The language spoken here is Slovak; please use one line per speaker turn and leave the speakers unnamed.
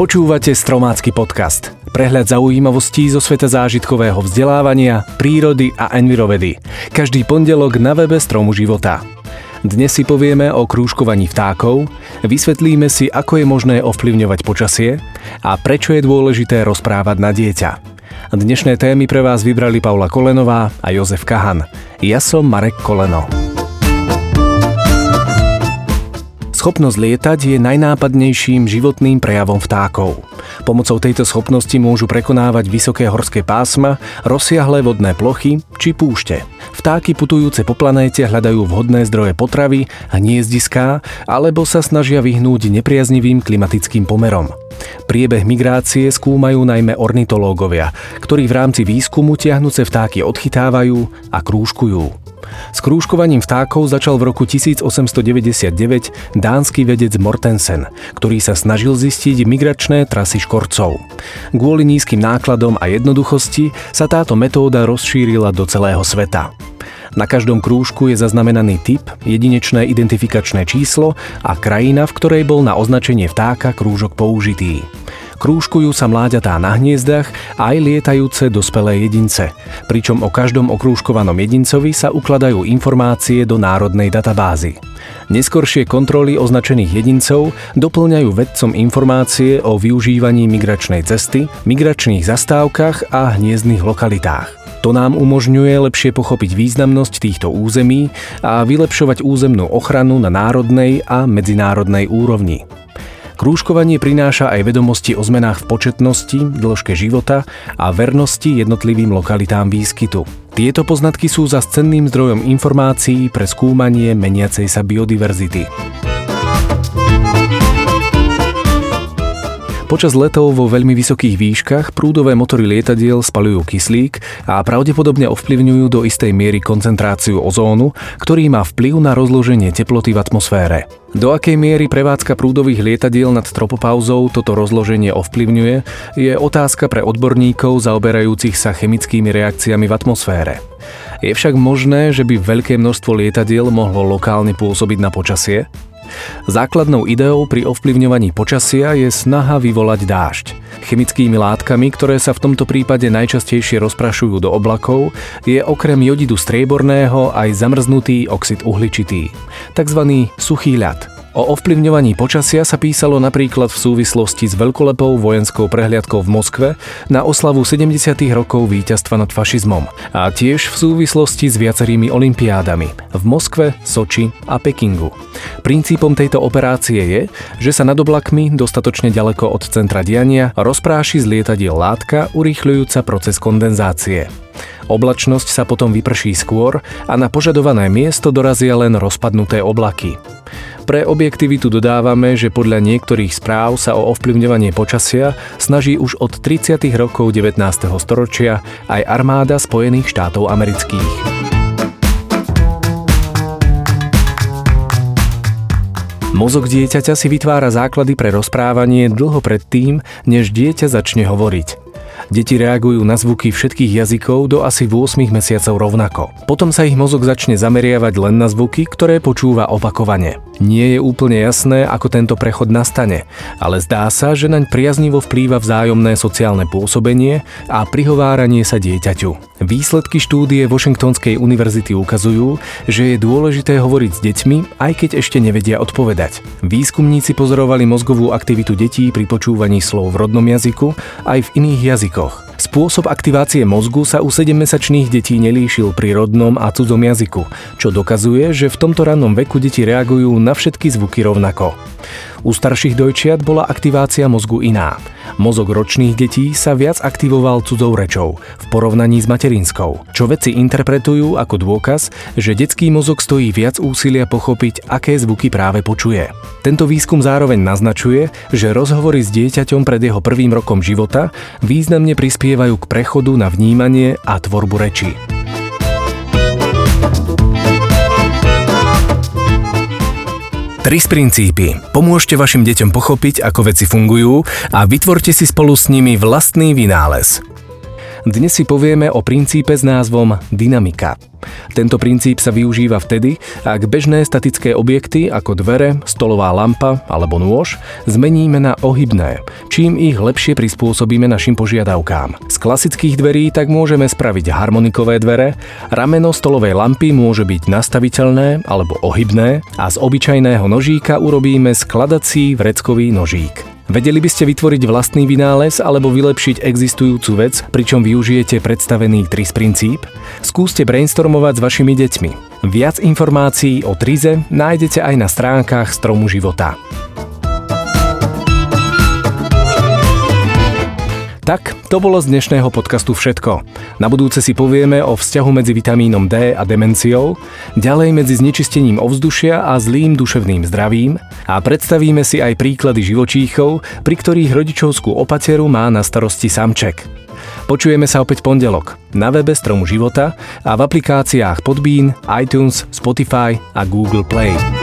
Počúvate Stromácky podcast. Prehľad zaujímavostí zo sveta zážitkového vzdelávania, prírody a envirovedy. Každý pondelok na webe Stromu života. Dnes si povieme o krúžkovaní vtákov, vysvetlíme si, ako je možné ovplyvňovať počasie a prečo je dôležité rozprávať na dieťa. Dnešné témy pre vás vybrali Paula Kolenová a Jozef Kahan. Ja som Marek Koleno. Schopnosť lietať je najnápadnejším životným prejavom vtákov. Pomocou tejto schopnosti môžu prekonávať vysoké horské pásma, rozsiahlé vodné plochy či púšte. Vtáky putujúce po planéte hľadajú vhodné zdroje potravy a hniezdiská, alebo sa snažia vyhnúť nepriaznivým klimatickým pomerom. Priebeh migrácie skúmajú najmä ornitológovia, ktorí v rámci výskumu tiahnuce vtáky odchytávajú a krúžkujú. S krúžkovaním vtákov začal v roku 1899 dánsky vedec Mortensen, ktorý sa snažil zistiť migračné trasy škorcov. Kvôli nízkym nákladom a jednoduchosti sa táto metóda rozšírila do celého sveta. Na každom krúžku je zaznamenaný typ, jedinečné identifikačné číslo a krajina, v ktorej bol na označenie vtáka krúžok použitý. Krúžkujú sa mláďatá na hniezdach aj lietajúce dospelé jedince, pričom o každom okrúžkovanom jedincovi sa ukladajú informácie do národnej databázy. Neskoršie kontroly označených jedincov doplňajú vedcom informácie o využívaní migračnej cesty, migračných zastávkach a hniezdnych lokalitách. To nám umožňuje lepšie pochopiť významnosť týchto území a vylepšovať územnú ochranu na národnej a medzinárodnej úrovni. Krúžkovanie prináša aj vedomosti o zmenách v početnosti, dĺžke života a vernosti jednotlivým lokalitám výskytu. Tieto poznatky sú za cenným zdrojom informácií pre skúmanie meniacej sa biodiverzity. Počas letov vo veľmi vysokých výškach prúdové motory lietadiel spalujú kyslík a pravdepodobne ovplyvňujú do istej miery koncentráciu ozónu, ktorý má vplyv na rozloženie teploty v atmosfére. Do akej miery prevádzka prúdových lietadiel nad tropopauzou toto rozloženie ovplyvňuje, je otázka pre odborníkov zaoberajúcich sa chemickými reakciami v atmosfére. Je však možné, že by veľké množstvo lietadiel mohlo lokálne pôsobiť na počasie? Základnou ideou pri ovplyvňovaní počasia je snaha vyvolať dážď. Chemickými látkami, ktoré sa v tomto prípade najčastejšie rozprašujú do oblakov, je okrem jodidu strieborného aj zamrznutý oxid uhličitý, tzv. suchý ľad. O ovplyvňovaní počasia sa písalo napríklad v súvislosti s veľkolepou vojenskou prehliadkou v Moskve na oslavu 70. rokov víťazstva nad fašizmom a tiež v súvislosti s viacerými olimpiádami v Moskve, Soči a Pekingu. Princípom tejto operácie je, že sa nad oblakmi dostatočne ďaleko od centra diania rozpráši z lietadiel látka urýchľujúca proces kondenzácie. Oblačnosť sa potom vyprší skôr a na požadované miesto dorazia len rozpadnuté oblaky. Pre objektivitu dodávame, že podľa niektorých správ sa o ovplyvňovanie počasia snaží už od 30. rokov 19. storočia aj armáda Spojených štátov amerických. Mozog dieťaťa si vytvára základy pre rozprávanie dlho pred tým, než dieťa začne hovoriť. Deti reagujú na zvuky všetkých jazykov do asi 8 mesiacov rovnako. Potom sa ich mozog začne zameriavať len na zvuky, ktoré počúva opakovane. Nie je úplne jasné, ako tento prechod nastane, ale zdá sa, že naň priaznivo vplýva vzájomné sociálne pôsobenie a prihováranie sa dieťaťu. Výsledky štúdie Washingtonskej univerzity ukazujú, že je dôležité hovoriť s deťmi, aj keď ešte nevedia odpovedať. Výskumníci pozorovali mozgovú aktivitu detí pri počúvaní slov v rodnom jazyku aj v iných jazykoch. Spôsob aktivácie mozgu sa u 7-mesačných detí nelíšil pri rodnom a cudzom jazyku, čo dokazuje, že v tomto rannom veku deti reagujú na všetky zvuky rovnako. U starších dojčiat bola aktivácia mozgu iná. Mozog ročných detí sa viac aktivoval cudzou rečou v porovnaní s materinskou, čo vedci interpretujú ako dôkaz, že detský mozog stojí viac úsilia pochopiť, aké zvuky práve počuje. Tento výskum zároveň naznačuje, že rozhovory s dieťaťom pred jeho prvým rokom života významne prispievajú k prechodu na vnímanie a tvorbu rečí. Tris princípy. Pomôžte vašim deťom pochopiť, ako veci fungujú a vytvorte si spolu s nimi vlastný vynález. Dnes si povieme o princípe s názvom dynamika. Tento princíp sa využíva vtedy, ak bežné statické objekty ako dvere, stolová lampa alebo nôž zmeníme na ohybné, čím ich lepšie prispôsobíme našim požiadavkám. Z klasických dverí tak môžeme spraviť harmonikové dvere, rameno stolovej lampy môže byť nastaviteľné alebo ohybné a z obyčajného nožíka urobíme skladací vreckový nožík. Vedeli by ste vytvoriť vlastný vynález alebo vylepšiť existujúcu vec, pričom využijete predstavený TRIS princíp? Skúste brainstormovať s vašimi deťmi. Viac informácií o TRIZE nájdete aj na stránkach Stromu života. Tak, to bolo z dnešného podcastu všetko. Na budúce si povieme o vzťahu medzi vitamínom D a demenciou, ďalej medzi znečistením ovzdušia a zlým duševným zdravím a predstavíme si aj príklady živočíchov, pri ktorých rodičovskú opateru má na starosti samček. Počujeme sa opäť pondelok na webe Stromu života a v aplikáciách Podbean, iTunes, Spotify a Google Play.